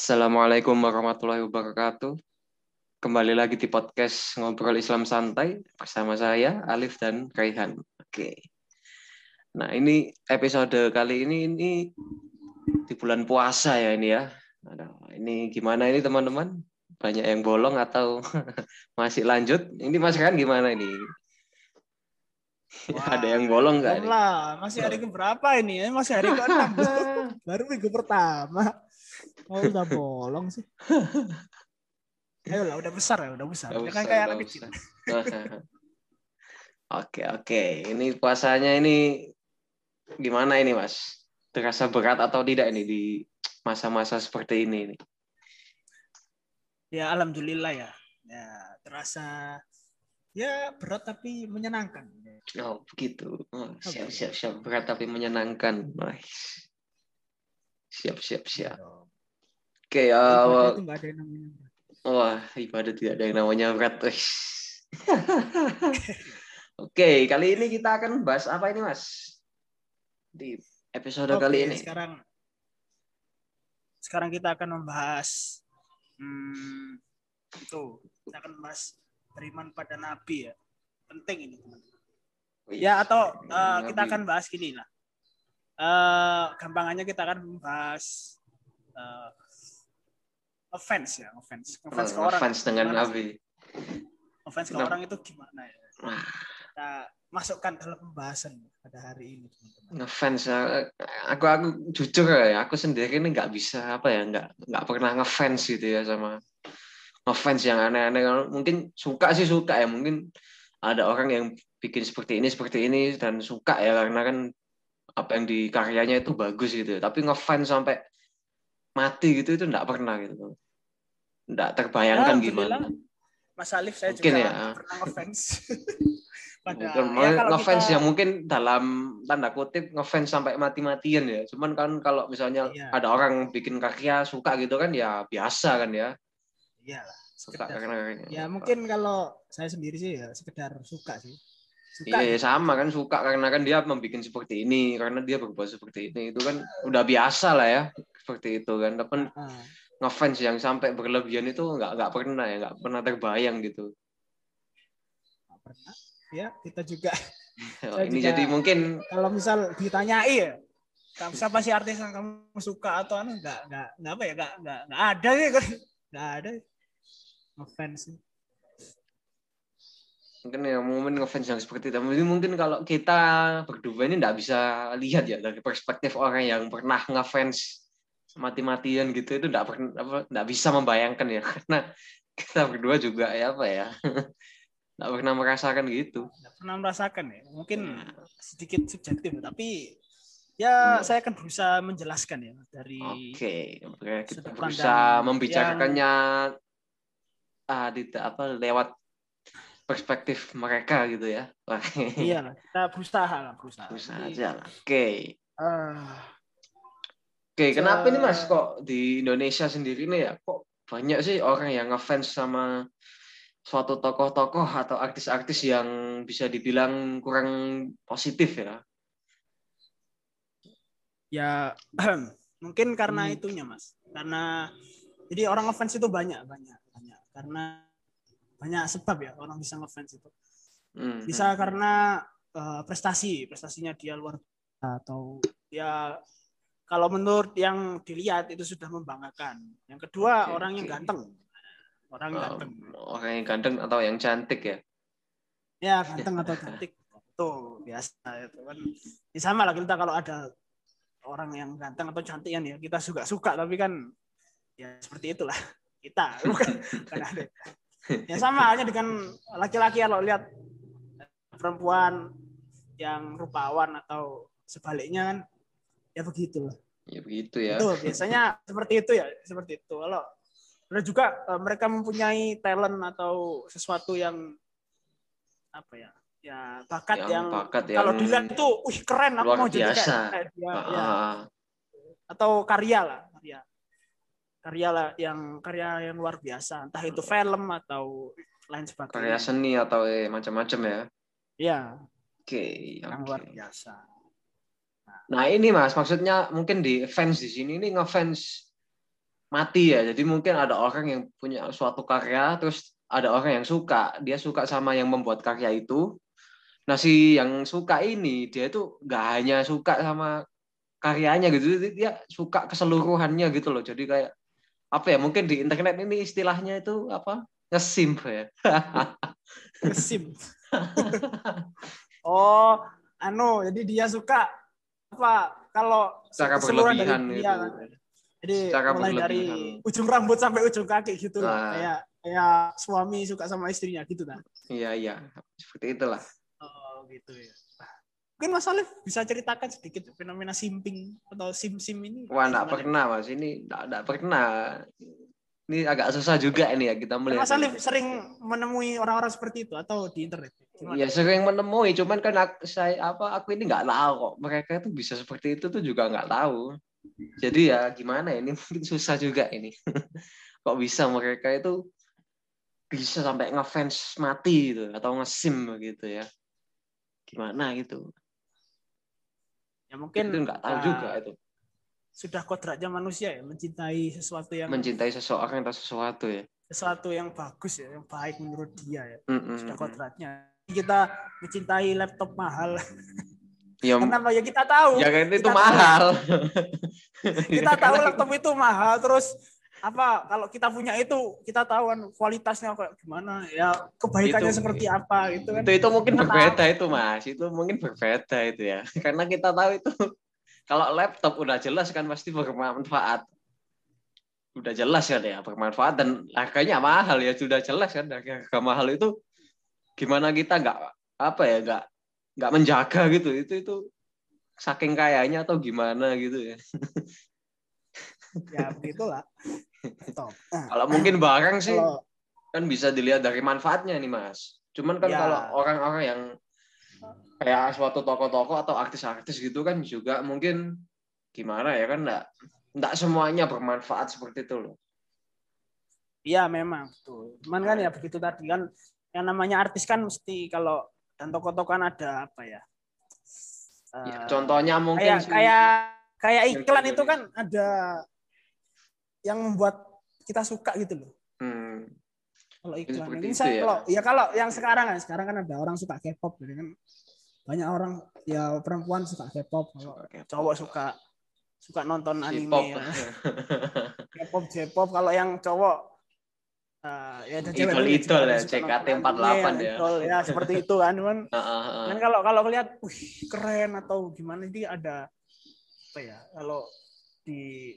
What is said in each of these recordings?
Assalamualaikum warahmatullahi wabarakatuh. Kembali lagi di podcast Ngobrol Islam Santai bersama saya Alif dan Raihan. Oke. Nah, ini episode kali ini ini di bulan puasa ya ini ya. Aduh, ini gimana ini teman-teman? Banyak yang bolong atau masih lanjut? Ini Mas Kan gimana ini? Wah, Ada yang bolong nggak? lah, masih hari keberapa ini ya? Masih hari ke-6. Baru minggu pertama. Oh, udah bolong sih. Ayo lah, udah besar ya, udah besar. Jangan usah, kayak anak kecil. Oke, oke. Ini puasanya ini gimana ini, Mas? Terasa berat atau tidak ini di masa-masa seperti ini? nih? Ya, alhamdulillah ya. Ya, terasa ya berat tapi menyenangkan. Oh, begitu. Oh, siap, Oke. siap, siap. Berat tapi menyenangkan. Nice. Siap, siap, siap. Oke, Ibadah uh, itu nggak ada yang namanya berat. wah, ibadah tidak ada yang namanya berat. Oke, kali ini kita akan bahas apa ini, Mas? Di episode Oke, kali ini. sekarang sekarang kita akan membahas hmm, itu kita akan membahas beriman pada nabi ya penting ini teman-teman. Ya atau eh, kita akan bahas gini lah. Eh gampangannya kita akan membahas eh, offense ya, offense. Offense ke Oh, orang. fans dengan Gimana Nabi. Offense ke Kenapa? orang itu gimana ya? Wah. Kita masukkan dalam pembahasan pada hari ini, teman-teman. ngefans ya. aku aku jujur ya aku sendiri ini nggak bisa apa ya nggak nggak pernah ngefans gitu ya sama ngefans yang aneh-aneh mungkin suka sih suka ya mungkin ada orang yang bikin seperti ini seperti ini dan suka ya karena kan apa yang di karyanya itu bagus gitu tapi ngefans sampai mati gitu itu nggak pernah gitu nggak terbayangkan Ya, gimana Mas Alif saya Mungkin juga ya. pernah ngefans. pada Mungkin ya kalau ngefans kita- ya mungkin dalam tanda kutip ngefans sampai mati-matian ya. Cuman kan kalau misalnya Iya. ada orang bikin karya suka gitu kan ya biasa kan ya. Iya Suka karena Ya mungkin kalau saya sendiri sih ya sekedar suka sih. Suka. Iya gitu. sama kan suka karena kan dia membuat seperti ini karena dia berbuat seperti ini itu kan udah biasa lah ya seperti itu kan. Tapi Ah, ngefans yang sampai berlebihan itu nggak nggak pernah ya nggak pernah terbayang gitu. nggak pernah. Ya, kita juga Oh, ini juga- jadi mungkin kalau misal ditanyai ya, siapa sih artis yang kamu suka atau anu enggak enggak enggak apa ya enggak enggak enggak ada ya kan. Enggak ada. Ngefans sih. Mungkin ya momen ngefans yang seperti itu. Tapi mungkin kalau kita berdua ini nggak bisa lihat ya dari perspektif orang yang pernah ngefans mati-matian gitu itu nggak pernah nggak bisa membayangkan ya karena kita berdua juga ya apa ya nggak pernah merasakan gitu. Enggak pernah merasakan ya. Mungkin Ya. sedikit subjektif tapi ya Hmm. saya akan berusaha menjelaskan ya dari Oke, oke, kita berusaha membicarakannya ah tidak apa lewat perspektif mereka gitu ya. Iya lah, kita berusaha lah berusaha. berusaha Jadi, aja lah. Oke. ah, Oke, kenapa nih Mas kok di Indonesia sendiri nih ya kok banyak sih orang yang ngefans sama suatu tokoh-tokoh atau artis-artis yang bisa dibilang kurang positif ya? ya mungkin karena Hmm. itunya mas karena jadi orang ngefans itu banyak banyak banyak karena banyak sebab ya orang bisa ngefans itu. Hmm, bisa karena eh, prestasi prestasinya dia luar biasa atau ya kalau menurut yang dilihat itu sudah membanggakan. Yang kedua Oke, orang yang oke. ganteng. Orang um, ganteng. orang yang ganteng atau yang cantik ya? ya ganteng atau cantik. Tuh biasa itu kan. Ya sama lah kita kalau ada orang yang ganteng atau cantik kan ya kita suka suka tapi kan ya seperti itulah. Kita bukan bukan ada ya sama halnya dengan laki-laki kalau lihat perempuan yang rupawan atau sebaliknya kan ya begitulah Ya begitu ya. itu biasanya seperti itu ya seperti itu kalau ada juga eh, mereka mempunyai talent atau sesuatu yang apa ya ya bakat Yang yang, bakat kalau yang dilihat itu wih keren aku mau jadi biasa. kayak, kayak dia ya. Ah, atau karya lah karya karya lah yang karya yang luar biasa entah itu film atau lain sebagainya karya seni atau eh, macam-macam ya. ya Oke, yang oke. luar biasa Nah ini mas, maksudnya mungkin di fans di sini ini ngefans mati ya. Jadi mungkin ada orang yang punya suatu karya, terus ada orang yang suka, dia suka sama yang membuat karya itu. Nah si yang suka ini dia itu nggak hanya suka sama karyanya gitu, dia suka keseluruhannya gitu loh. Jadi kayak apa ya? Mungkin di internet ini istilahnya itu apa? Ngesimp ya. Ngesim. oh, anu, jadi dia suka apa? Kalau Secara keseluruhan dari berlebihan dia kan. Jadi Secara mulai dari berlebihan. ujung rambut sampai ujung kaki gitu loh. Ah. Kayak kayak suami suka sama istrinya gitu kan. Iya iya, seperti itulah. Oh, gitu ya. Mungkin Mas Alif bisa ceritakan sedikit fenomena simping atau sim-sim ini. Wah, enggak pernah mas. Ini enggak, enggak pernah. Ini agak susah juga ini ya kita melihat. Mas Alif sering menemui orang-orang seperti itu atau di internet? Gimana? Ya sering menemui, cuman kan aku, saya apa aku ini nggak tahu kok mereka itu bisa seperti itu tuh juga nggak tahu. Jadi ya gimana ya, ini mungkin susah juga ini. kok bisa mereka itu bisa sampai ngefans mati gitu atau ngesim gitu ya. Gimana gitu. Ya mungkin Itu nggak tahu ya, juga itu. sudah kodratnya manusia ya mencintai sesuatu yang Mencintai seseorang atau sesuatu ya. sesuatu yang bagus ya, yang baik menurut dia ya. Mm-mm. Sudah kodratnya. Kita mencintai laptop mahal. Ya, Kenapa ya kita tahu? ya kan itu Kita tahu. mahal. Kita Ya, tahu laptop itu mahal terus apa kalau kita punya itu kita tahu kan kualitasnya kayak gimana ya kebaikannya Itu- seperti apa gitu kan. Itu itu mungkin Kita berbeda itu mas. Itu mungkin berbeda itu ya. Karena kita tahu itu kalau laptop udah jelas kan pasti bermanfaat. Udah jelas kan ya bermanfaat dan harganya mahal ya sudah jelas kan harga, mahal itu gimana kita nggak apa ya nggak nggak menjaga gitu. Itu itu saking kayanya atau gimana gitu ya. Ya begitulah kalau mungkin barang sih kalau kan bisa dilihat dari manfaatnya nih mas. Cuman kan Ya. kalau orang-orang yang kayak suatu toko-toko atau artis-artis gitu kan juga mungkin gimana ya kan enggak enggak semuanya bermanfaat seperti itu loh. Iya memang betul. Cuman kan ya begitu tadi kan yang namanya artis kan mesti kalau dan toko-toko kan ada apa ya? Ya, Eh, contohnya mungkin kayak kayak kayak iklan itu kan ada yang membuat kita suka gitu loh. Hmm, Kalau iklan seperti ini itu saya ya. kalau ya kalau yang sekarang kan sekarang kan ada orang suka K-pop gitu kan. Banyak orang ya perempuan suka K-pop, kalau cowok suka suka nonton anime K-pop. ya. K-pop, J-pop kalau yang cowok eh, ya ada cewek juga Idol-idol ada ya, JKT48 anime, ya. idol, ya seperti itu kan cuman Heeh, heeh. kan kalau kalau lihat wih keren atau gimana ini ada apa ya kalau di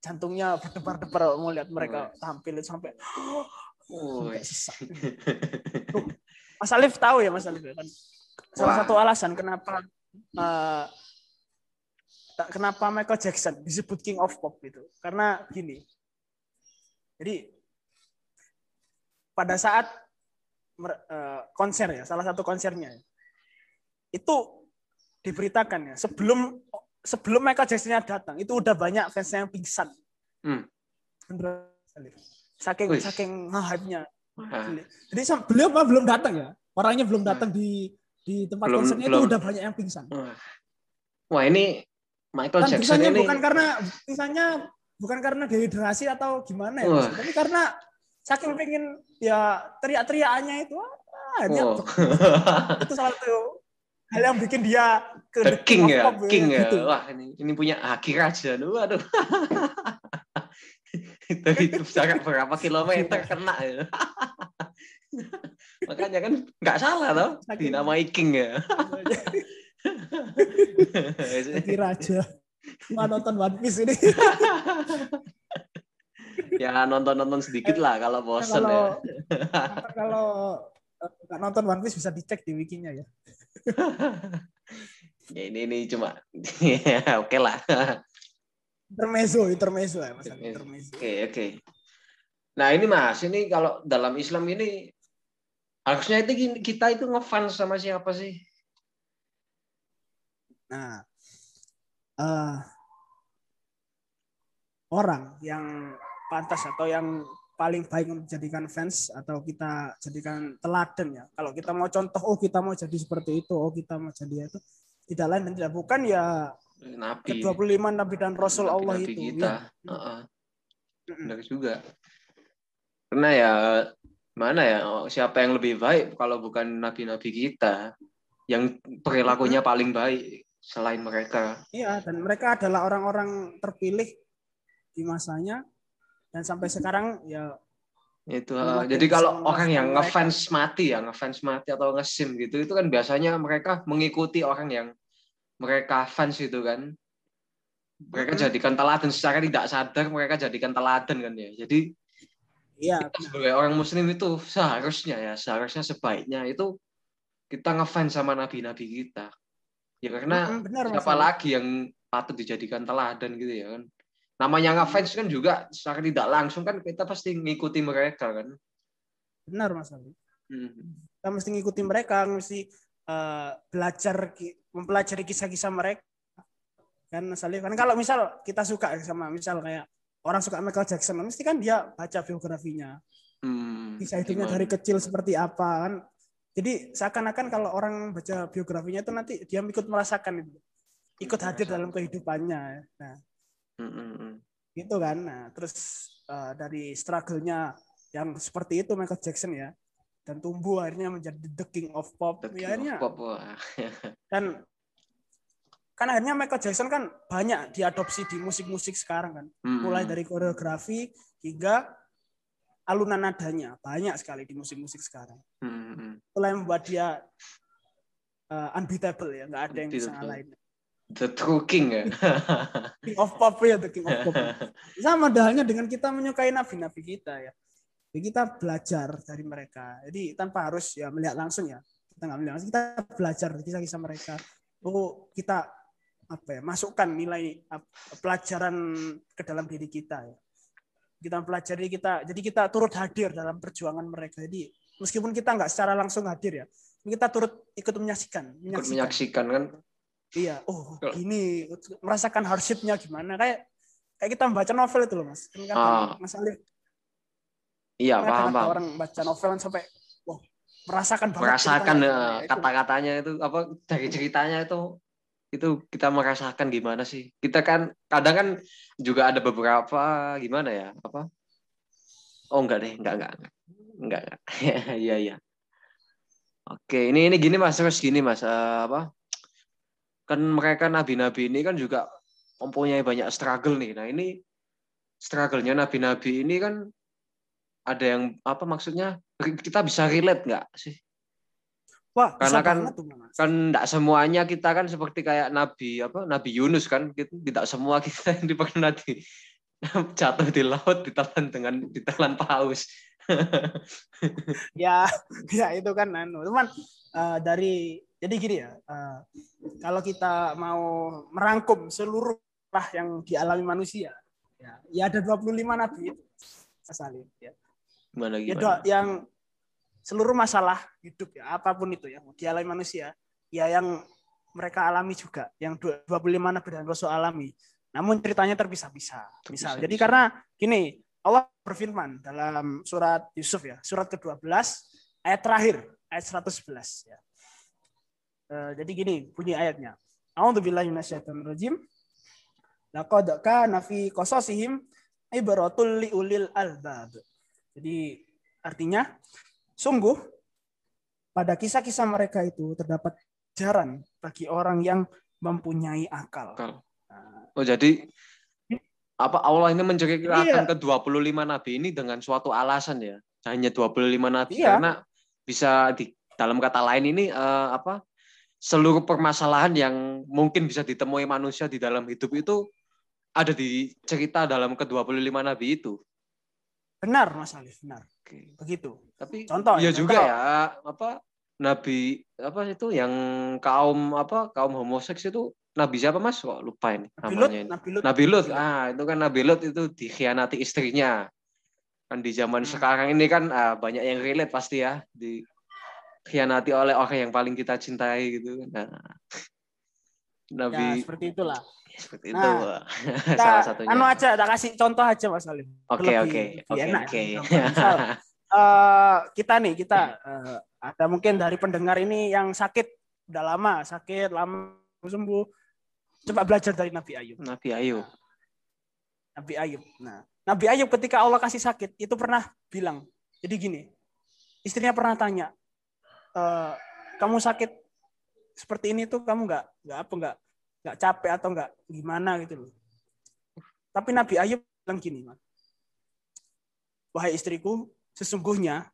jantungnya berdebar-debar mau lihat mereka tampil sampai sesak. Tuh, Mas Alif tahu ya Mas Alif ya kan salah Wah. satu alasan kenapa tak- kenapa Michael Jackson disebut King of Pop itu karena gini jadi pada saat eh, konser ya salah satu konsernya itu diberitakan ya sebelum sebelum Michael Jackson datang itu udah banyak fansnya yang pingsan Hmm. Saking Wih. saking hype-nya jadi beliau mah belum datang ya. Orangnya belum datang di di tempat Belum- konsernya belum. itu udah banyak yang pingsan. wah. Wah, ini Michael Dan Jackson ini bukan karena pingsannya bukan karena dehidrasi atau gimana ya, Wah. Tapi karena saking pengen ya teriak-teriakannya itu ah, Wow. itu salah satu hal yang bikin dia ke The King ya, Pop, King ya. gitu. Wah, ini ini punya haki raja. Waduh. itu itu jarak berapa kilometer kena ya. Makanya kan nggak salah toh dinamai King ya. Jadi raja. Nggak nonton One Piece ini. ya nonton-nonton sedikit lah kalau bosen kalau ya. kalau nggak nonton One Piece bisa dicek di wikinya ya. Ya ini ini cuma ya oke lah. Intermezzo, intermezzo ya Mas. Intermezzo. Oke, oke. Nah, ini Mas, ini kalau dalam Islam ini harusnya itu kita itu ngefans sama siapa sih? Nah, eh, orang yang pantas atau yang paling baik untuk dijadikan fans atau kita jadikan teladan ya. Kalau kita mau contoh, oh kita mau jadi seperti itu, oh kita mau jadi itu, tidak lain dan tidak bukan ya Nabi. ke-25 Nabi dan Rasul Allah Nabi itu. kita. Ya. Heeh. benar juga karena ya mana ya oh, siapa yang lebih baik kalau bukan nabi-nabi kita yang perilakunya paling baik selain mereka Iya, dan mereka adalah orang-orang terpilih di masanya dan sampai sekarang ya itu uh, jadi kalau orang yang mereka. ngefans mati ya ngefans mati atau ngesim gitu itu kan biasanya mereka mengikuti orang yang mereka fans itu kan mereka Mhm. jadikan teladan secara tidak sadar mereka jadikan teladan kan ya jadi iya kita sebagai orang muslim itu seharusnya ya seharusnya sebaiknya itu kita ngefans sama nabi-nabi kita ya karena benar siapa Ali. lagi yang patut dijadikan teladan gitu ya kan namanya ngefans kan juga secara tidak langsung kan kita pasti ngikuti mereka kan benar Mas Ali. Hmm. Kita mesti ngikutin mereka, mesti eh, belajar mempelajari kisah-kisah mereka. Kan Mas Ali, kan kalau misal kita suka sama misal kayak orang suka Michael Jackson, mesti kan dia baca biografinya, Hmm, kisah hidupnya gimana? dari kecil seperti apa kan. Jadi seakan-akan kalau orang baca biografinya itu nanti dia ikut merasakan itu. Ikut hadir dalam kehidupannya. Nah, Hmm, hmm, hmm. gitu kan. Nah, terus eh, dari struggle-nya yang seperti itu Michael Jackson ya dan tumbuh akhirnya menjadi the king of pop. The King Ya, of akhirnya Pop, wah. dan kan akhirnya Michael Jackson kan banyak diadopsi di musik-musik sekarang kan. Hmm, Mulai dari koreografi hingga alunan nadanya banyak sekali di musik-musik sekarang. hmm, hmm. Itulah yang membuat dia eh, unbeatable ya, nggak ada yang bisa ngalahin. The True King ya. King of pop ya, the king of pop. sama halnya dengan kita menyukai nabi-nabi kita ya. Jadi kita belajar dari mereka. Jadi tanpa harus ya melihat langsung ya. Kita nggak melihat langsung, kita belajar dari kisah-kisah mereka. Oh, kita apa ya, masukkan nilai pelajaran ke dalam diri kita ya. Kita pelajari kita, jadi kita turut hadir dalam perjuangan mereka. Jadi meskipun kita nggak secara langsung hadir ya, kita turut ikut menyaksikan, Ikut menyaksikan. menyaksikan kan. Iya, oh gini merasakan hardshipnya gimana kayak kayak kita membaca novel itu loh mas. Kan Ah. Mas Alif Iya, paham, paham. orang baca novel kan sampai wah merasakan banget Merasakan eh, itu. kata-katanya itu apa dari ceritanya itu itu kita merasakan gimana sih? Kita kan kadang kan juga ada beberapa gimana ya? Apa? Oh enggak deh, enggak enggak. Enggak. Enggak. enggak. Iya, iya. Oke, ini ini gini Mas, terus gini Mas, eh, apa? Kan mereka nabi-nabi ini kan juga mempunyai banyak struggle nih. Nah, ini struggle-nya nabi-nabi ini kan ada yang apa maksudnya kita bisa relate nggak sih? Wah, Karena kan- tuh kan tidak semuanya kita kan seperti kayak Nabi apa Nabi Yunus kan gitu. tidak semua kita yang pernah di jatuh di laut ditelan dengan ditelan paus Ya, ya itu kan anu. Cuman eh, dari jadi gini ya, eh, kalau kita mau merangkum seluruh lah yang dialami manusia, ya, ya ada 25 nabi itu. Mas Alif, ya. gimana ya gimana doa- yang seluruh masalah hidup ya apa pun itu yang dialami manusia ya yang mereka alami juga yang dua- 25 nabi dan rasul alami namun ceritanya terpisah-pisah misal jadi karena gini Allah berfirman dalam surat Yusuf ya surat ke-12 ayat terakhir ayat 111 ya Eh, jadi gini bunyi ayatnya A'udzubillahi minasyaitonirrajim laqad kana fi qasasihim ibratul liulil albab jadi artinya sungguh pada kisah-kisah mereka itu terdapat ajaran bagi orang yang mempunyai akal. Akal. Nah, oh jadi apa Allah ini menceritakan Iya. ke 25 nabi ini dengan suatu alasan ya hanya 25 nabi Iya. karena bisa di dalam kata lain ini eh, apa seluruh permasalahan yang mungkin bisa ditemui manusia di dalam hidup itu ada di cerita dalam ke 25 nabi itu benar Mas Alif, benar. Oke. Begitu. Tapi Contoh iya ya, juga contoh. ya apa nabi apa itu yang kaum apa kaum homoseks itu nabi siapa Mas? Kok lupa ini Nabi Lut, namanya ini. Nabi Lut. Nabi Lut. Ah, itu kan Nabi Lut itu dikhianati istrinya. Kan di zaman Hmm. sekarang ini kan ah, banyak yang relate pasti ya dikhianati oleh orang yang paling kita cintai gitu. Nah, Ya, Nabi seperti itulah. seperti itu. Nah, Salah Kita, satunya. anu aja, tak kasih contoh aja Mas Alif. Oke, oke. Oke, oke. ya. Eh, kita nih, kita eh, ada mungkin dari pendengar ini yang sakit udah lama, sakit lama sembuh. Coba belajar dari Nabi Ayub. Nabi Ayub. Nabi Ayub. Nah, Nabi Ayub ketika Allah kasih sakit itu pernah bilang, jadi gini, istrinya pernah tanya, e, kamu sakit seperti ini tuh kamu nggak nggak apa nggak nggak capek atau nggak gimana gitu loh. Tapi Nabi Ayub bilang gini, wahai istriku, sesungguhnya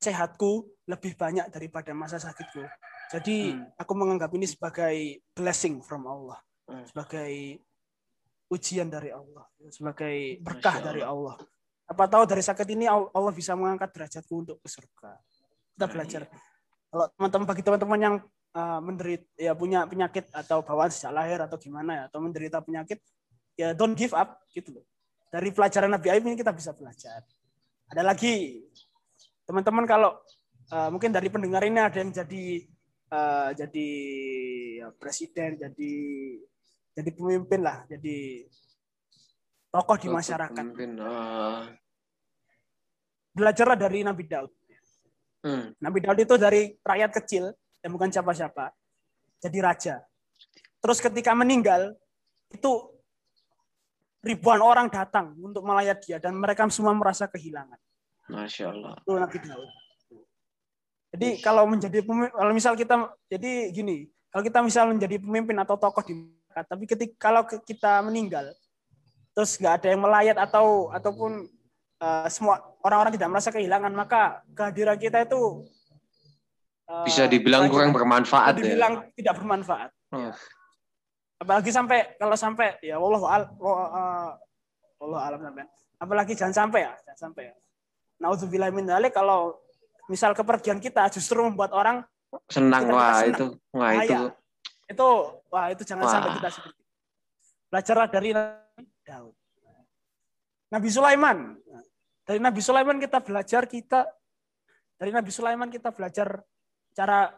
sehatku lebih banyak daripada masa sakitku. Jadi hmm. aku menganggap ini sebagai blessing from Allah, hmm. sebagai ujian dari Allah, sebagai berkah dari Allah. Apa tahu dari sakit ini Allah bisa mengangkat derajatku untuk ke surga. Kita nah, belajar. Iya. Kalau teman-teman bagi teman-teman yang uh, menderita ya punya penyakit atau bawaan sejak lahir atau gimana ya atau menderita penyakit ya don't give up gitu loh. Dari pelajaran Nabi Ayub ini kita bisa belajar. Ada lagi teman-teman kalau uh, mungkin dari pendengar ini ada yang jadi uh, jadi ya, presiden, jadi jadi pemimpin lah, jadi tokoh di masyarakat. Pemimpin, uh... Belajarlah dari Nabi Daud. Hmm. Nabi Daud itu dari rakyat kecil yang bukan siapa-siapa, jadi raja. Terus ketika meninggal itu ribuan orang datang untuk melayat dia dan mereka semua merasa kehilangan. Masya Allah. Itu Nabi Daud. Jadi kalau menjadi pemimpin, kalau misal kita jadi gini, kalau kita misal menjadi pemimpin atau tokoh di masyarakat, tapi ketika kalau kita meninggal, terus nggak ada yang melayat atau ataupun uh, semua orang-orang tidak merasa kehilangan, maka kehadiran kita itu uh, bisa dibilang kurang bermanfaat. Ya? dibilang ya? tidak bermanfaat. Hmm. Ya. Apalagi sampai kalau sampai ya Allah Allah, uh, Allah alam sampai. Apalagi jangan sampai ya, jangan sampai ya. Nauzubillah min kalau misal kepergian kita justru membuat orang senang wah senang. itu wah itu ya. itu wah itu jangan wah. sampai kita seperti belajarlah dari Daud Nabi Sulaiman dari Nabi Sulaiman kita belajar kita dari Nabi Sulaiman kita belajar cara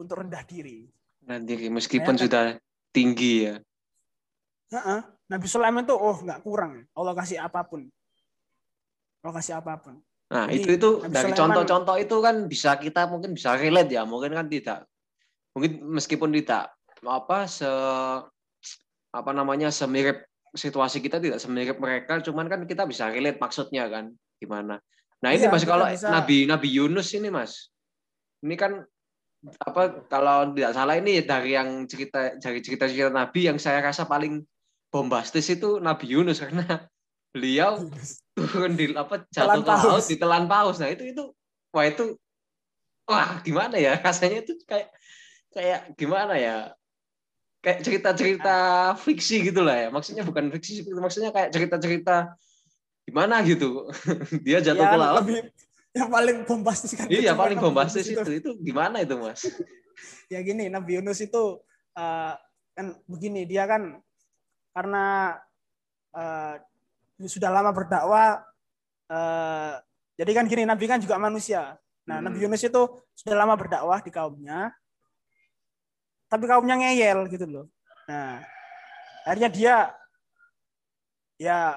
untuk rendah diri. Rendah diri meskipun ya, sudah tinggi ya. Nabi Sulaiman tuh oh nggak kurang. Allah kasih apa pun. Allah kasih apa pun. Nah, Jadi, itu itu dari contoh-contoh itu kan bisa kita mungkin bisa relate ya, mungkin kan tidak. Mungkin meskipun tidak apa se apa namanya semirip situasi kita tidak semirip mereka, cuman kan kita bisa relate maksudnya kan gimana. Nah, ini iya, Mas kalau bisa... Nabi Nabi Yunus ini Mas. Ini kan apa kalau tidak salah ini dari yang cerita dari cerita-cerita Nabi yang saya rasa paling bombastis itu Nabi Yunus karena beliau turun di apa jatuh ke laut di telan paus nah itu itu wah itu wah gimana ya rasanya itu kayak kayak gimana ya kayak cerita-cerita fiksi gitu lah ya maksudnya bukan fiksi maksudnya kayak cerita-cerita gimana gitu dia jatuh ya, ke laut lebih, yang paling bombastis kan iya paling bombastis itu. itu itu gimana itu mas ya gini Nabi Yunus itu uh, kan begini dia kan karena uh, sudah lama berdakwah uh, jadi kan gini Nabi kan juga manusia. Nah, hmm. Nabi Yunus itu sudah lama berdakwah di kaumnya. Tapi kaumnya ngeyel gitu loh. Nah, akhirnya dia ya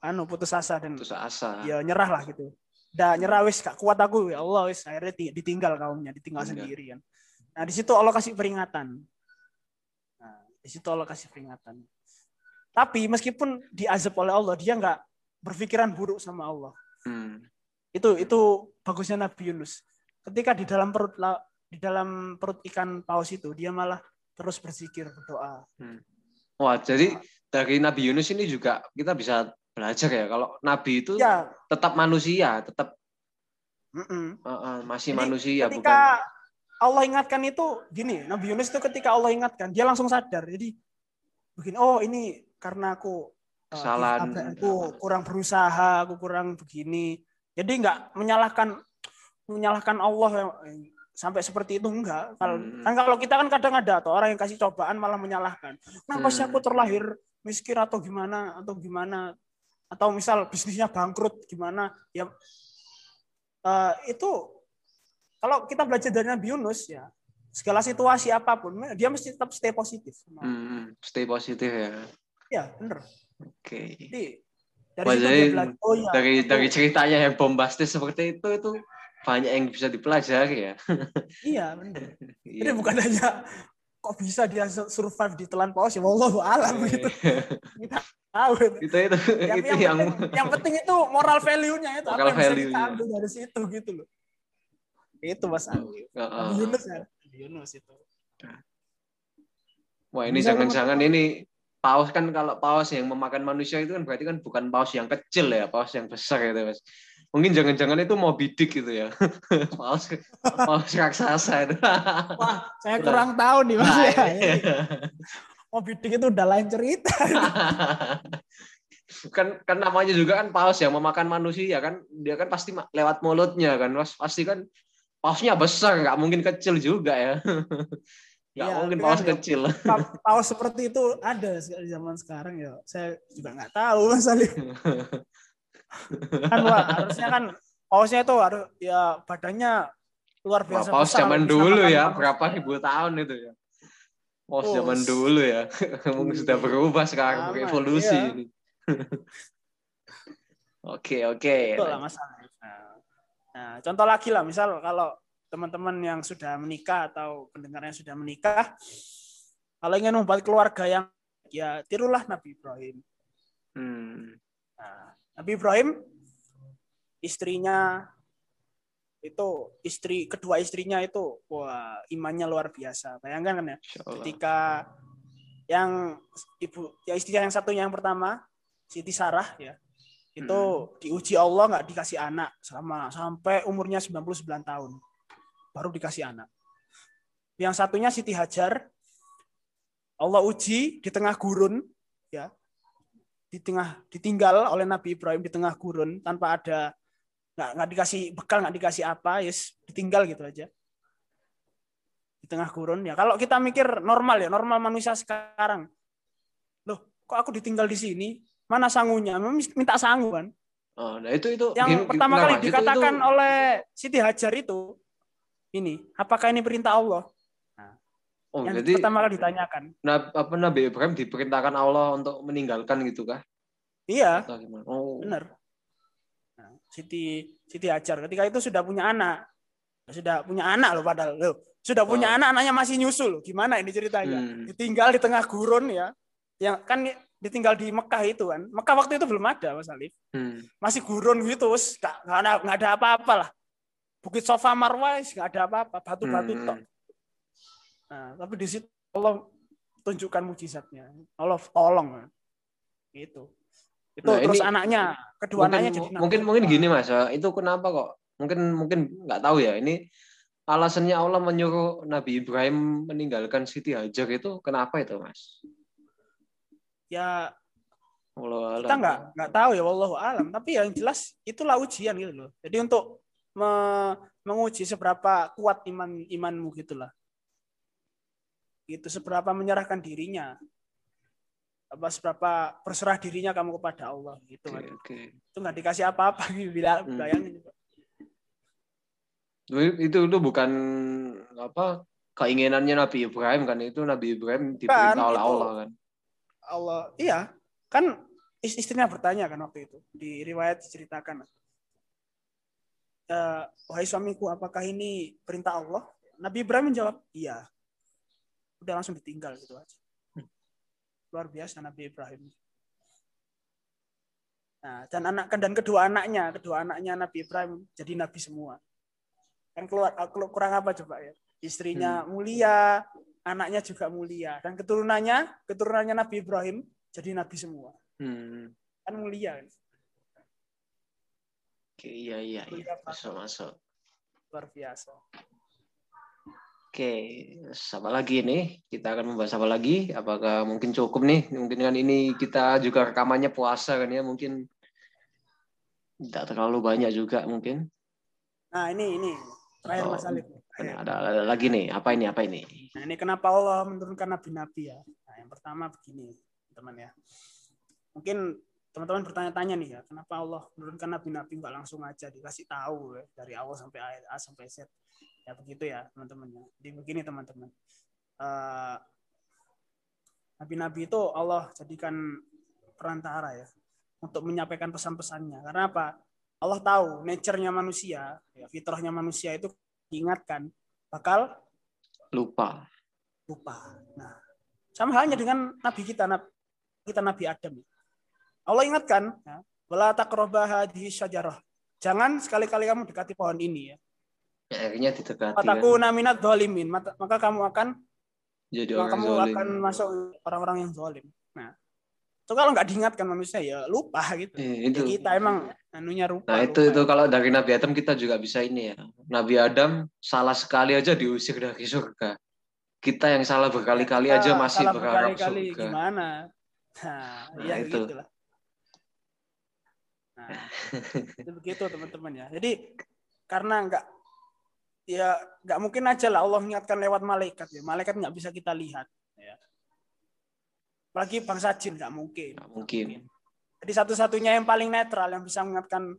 anu putus asa dan putus asa. Ya nyerah lah gitu. Udah nyerah wis gak kuat aku ya Allah wis akhirnya ditinggal kaumnya, ditinggal Enggak. sendiri kan. Nah, di situ Allah kasih peringatan. Nah, di situ Allah kasih peringatan. Tapi meskipun diazab oleh Allah, dia nggak berpikiran buruk sama Allah. Hmm. Itu itu bagusnya Nabi Yunus. Ketika di dalam perut di dalam perut ikan paus itu, dia malah terus berzikir berdoa. Hmm. Wah, jadi dari Nabi Yunus ini juga kita bisa belajar ya kalau Nabi itu ya. tetap manusia, tetap mm -mm. Uh, uh, masih jadi, manusia. Ketika bukan... Allah ingatkan itu gini, Nabi Yunus itu ketika Allah ingatkan dia langsung sadar. Jadi begini, oh ini karena aku eh, kesalahan uh, aku kurang berusaha, aku kurang begini. Jadi nggak menyalahkan menyalahkan Allah yang sampai seperti itu enggak. Kalau hmm. kan kalau kita kan kadang ada atau orang yang kasih cobaan malah menyalahkan. Kenapa hmm. sih aku terlahir miskin atau gimana atau gimana atau misal bisnisnya bangkrut gimana ya uh, itu kalau kita belajar dari Nabi Yunus ya segala situasi apa pun dia mesti tetap stay positif. Hmm, stay positif ya. Iya, benar. Oke. Okay. Jadi dari Wah, jadi, oh, ya, dari itu. dari ceritanya yang bombastis seperti itu itu banyak yang bisa dipelajari ya. iya, benar. Iya. Jadi bukan hanya kok bisa dia survive di telan paus ya Allah alam iya. gitu. Kita tahu itu. itu itu Yang, itu yang, yang penting, yang penting itu moral value-nya itu Moral apa yang bisa kita value-nya. ambil dari situ gitu loh. Itu Mas. Heeh. Nabi Yunus ya. Yunus itu. Wah ini jangan-jangan ini paus kan kalau paus yang memakan manusia itu kan berarti kan bukan paus yang kecil ya, paus yang besar gitu mas. Mungkin jangan-jangan itu mau bidik gitu ya, paus paus raksasa itu. Wah, saya kurang tahu nih Mas Nah, ya. iya. Oh, bidik itu udah lain cerita. kan kan namanya juga kan paus yang memakan manusia kan dia kan pasti lewat mulutnya kan Mas. pasti kan pausnya besar nggak mungkin kecil juga ya nggak Iya, mungkin paus kan ya- kecil Pa- Paus seperti itu ada di zaman sekarang ya. Saya juga nggak tahu Mas Ali. Kan wah, harusnya kan pausnya itu harus ya badannya luar Wah, biasa paus besar, zaman dulu ya manusia. berapa ribu tahun itu ya paus zaman dulu ya mungkin sudah berubah sekarang Lama, berevolusi iya. ini oke oke Betul lah Mas Ali. Nah, nah, contoh lagi lah, misal kalau teman-teman yang sudah menikah atau pendengar yang sudah menikah, kalau ingin membuat keluarga yang ya tirulah Nabi Ibrahim. Hmm. Nah, Nabi Ibrahim istrinya itu istri kedua istrinya itu wah imannya luar biasa. Bayangkan kan ya, ketika yang ibu ya istrinya yang satunya yang pertama Siti Sarah ya itu diuji Allah nggak dikasih anak selama sampai umurnya 99 tahun baru dikasih anak. Yang satunya Siti Hajar Allah uji di tengah gurun ya di tengah ditinggal oleh Nabi Ibrahim di tengah gurun tanpa ada nggak nggak dikasih bekal nggak dikasih apa yes ditinggal gitu aja. Di tengah gurun ya. Kalau kita mikir normal ya normal manusia sekarang. Loh kok aku ditinggal di sini? Mana sangunya? Minta sangu kan? Oh, nah itu itu yang gini- pertama nah, kali itu- dikatakan itu, oleh Siti Hajar itu ini apakah ini perintah Allah oh, yang jadi pertama kali ditanyakan. Nab- apa Nabi Ibrahim diperintahkan Allah untuk meninggalkan gitu kah? iya? Oh, benar. Nah, Siti Siti Hajar ketika itu sudah punya anak. Sudah punya anak loh padahal. Loh sudah punya Oh. anak anaknya masih nyusul. Gimana ini ceritanya? Hmm. ditinggal di tengah gurun ya. Yang kan ditinggal di Mekah itu kan. Mekah waktu itu belum ada Mas Alif. Hmm. masih gurun gitu nggak ada nggak ada apa-apa lah. Bukit Sofa Marwah nggak ada apa-apa. Batu-batu Hmm. tok nah tapi di situ Allah tunjukkan mujizatnya. Allah tolong. Gitu. Itu Nah, terus ini anaknya kedua mungkin anaknya jadi nabi. mungkin mungkin gini mas eh, itu kenapa kok? Mungkin mungkin nggak tahu ya. Ini alasannya Allah menyuruh Nabi Ibrahim meninggalkan Siti Hajar itu kenapa itu mas? Ya Allah kita nggak nggak tahu ya wallahu alam. Tapi yang jelas itulah ujian gitu loh. Jadi untuk me- menguji seberapa kuat iman imanmu gitulah itu seberapa menyerahkan dirinya. Apa seberapa berserah dirinya kamu kepada Allah gitu kan oke. Itu nggak dikasih apa-apa gitu bila Hmm. bayangin coba. itu itu bukan apa keinginannya Nabi Ibrahim kan? Itu Nabi Ibrahim diperintah oleh itu- Allah kan? Allah iya. Kan is- istrinya bertanya kan waktu itu. Di riwayat diceritakan. Eh, wahai suamiku apakah ini perintah Allah? Nabi Ibrahim menjawab iya udah langsung ditinggal gitu aja. Luar biasa Nabi Ibrahim. Nah dan anak dan kedua anaknya kedua anaknya Nabi Ibrahim jadi nabi semua. Kan keluar kurang apa coba ya? Istrinya mulia anaknya juga mulia. Dan keturunannya keturunannya Nabi Ibrahim jadi nabi semua. Hmm. kan mulia. Kan? oke iya iya iya. Masuk masuk. Luar biasa Oke, apa lagi nih? Kita akan membahas apa lagi? Apakah mungkin cukup nih? Mungkin kan ini kita juga rekamannya puasa kan ya, mungkin tidak terlalu banyak juga mungkin. nah ini ini terakhir Oh, Mas Alif ada, ada lagi nih. Apa ini? Apa ini? nah ini kenapa Allah menurunkan nabi-nabi ya nah yang pertama begini teman ya mungkin teman-teman bertanya-tanya nih ya kenapa Allah menurunkan nabi-nabi nggak langsung aja dikasih tahu ya, dari awal sampai ayat A sampai Z ya begitu ya teman-teman ya jadi begini teman-teman Eh, nabi-nabi itu Allah jadikan perantara ya untuk menyampaikan pesan-pesannya karena apa Allah tahu nature-nya manusia ya fitrahnya manusia itu diingatkan bakal Lupa. lupa. Nah, sama halnya dengan nabi kita, nabi kita Nabi Adam. Allah ingatkan, ya, wala taqrabah hadhihi syajarah. Jangan sekali-kali kamu dekati pohon ini ya. Ya, akhirnya didekati. Fataku Kan. naminat zalimin. Maka kamu akan Jadi maka orang kamu zalim. akan masuk orang-orang yang zalim. Nah, itu kalau nggak diingatkan manusia ya lupa gitu. Eh, Ya, itu. kita emang anunya rupa. Nah itu lupa itu ya. kalau dari Nabi Adam kita juga bisa ini ya. Nabi Adam salah sekali aja diusir dari surga. Kita yang salah berkali-kali aja masih berharap berkali-kali surga. gimana? Nah, Nah, ya itu. begitulah. Nah, itu begitu teman-teman ya. Jadi karena nggak ya nggak mungkin aja lah Allah mengingatkan lewat malaikat ya. Malaikat nggak bisa kita lihat. Ya. Apalagi bangsa jin nggak mungkin. Nggak mungkin. Jadi satu-satunya yang paling netral yang bisa mengingatkan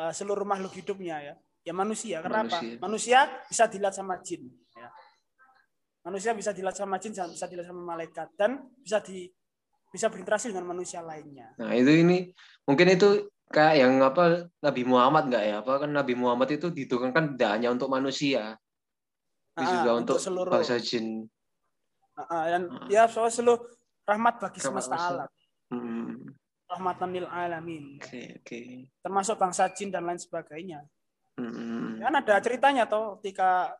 eh, seluruh makhluk hidupnya ya, ya manusia. Kenapa? Manusia. Manusia bisa dilihat sama jin. Ya. Manusia bisa dilihat sama jin, bisa dilihat sama malaikat dan bisa di bisa berinteraksi dengan manusia lainnya. Nah itu ini mungkin itu kayak yang apa Nabi Muhammad nggak ya? Apa kan Nabi Muhammad itu diturunkan tidak hanya untuk manusia, tapi Ah, juga untuk, seluruh bangsa jin. Ah, ah, dan Ah. ya soal seluruh rahmat bagi Rahmat semesta manusia. alam, Hmm, rahmatan lil alamin, Oke oke. termasuk bangsa jin dan lain sebagainya. Hmm, Kan ada ceritanya toh ketika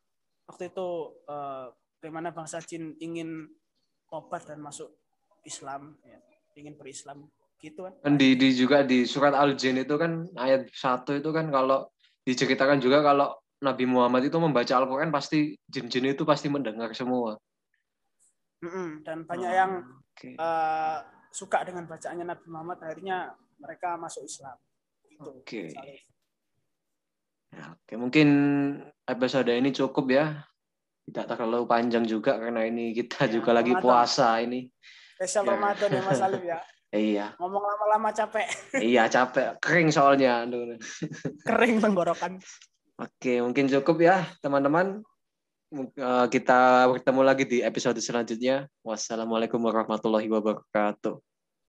waktu itu eh, bagaimana bangsa jin ingin tobat dan masuk Islam, ya, ingin berislam, gitu kan? di, di juga di surat Al Jin itu kan ayat satu itu kan kalau diceritakan juga kalau Nabi Muhammad itu membaca Al-Quran pasti jin-jin itu pasti mendengar semua. Mm-mm, Dan banyak Oh, yang Oke. eh, suka dengan bacaannya Nabi Muhammad, akhirnya mereka masuk Islam. Gitu. Oke. Misalnya. Ya, oke, mungkin episode ini cukup ya. Tidak terlalu panjang juga karena ini kita Ya, juga lagi Ramadan. puasa ini. Spesial Ya. Ramadan ya Mas Alif ya. Iya, Ngomong lama-lama capek, iya capek, kering soalnya. Aduh. kering tenggorokan. Oke, mungkin cukup ya teman-teman. Eh, Kita bertemu lagi di episode selanjutnya. Wassalamualaikum warahmatullahi wabarakatuh.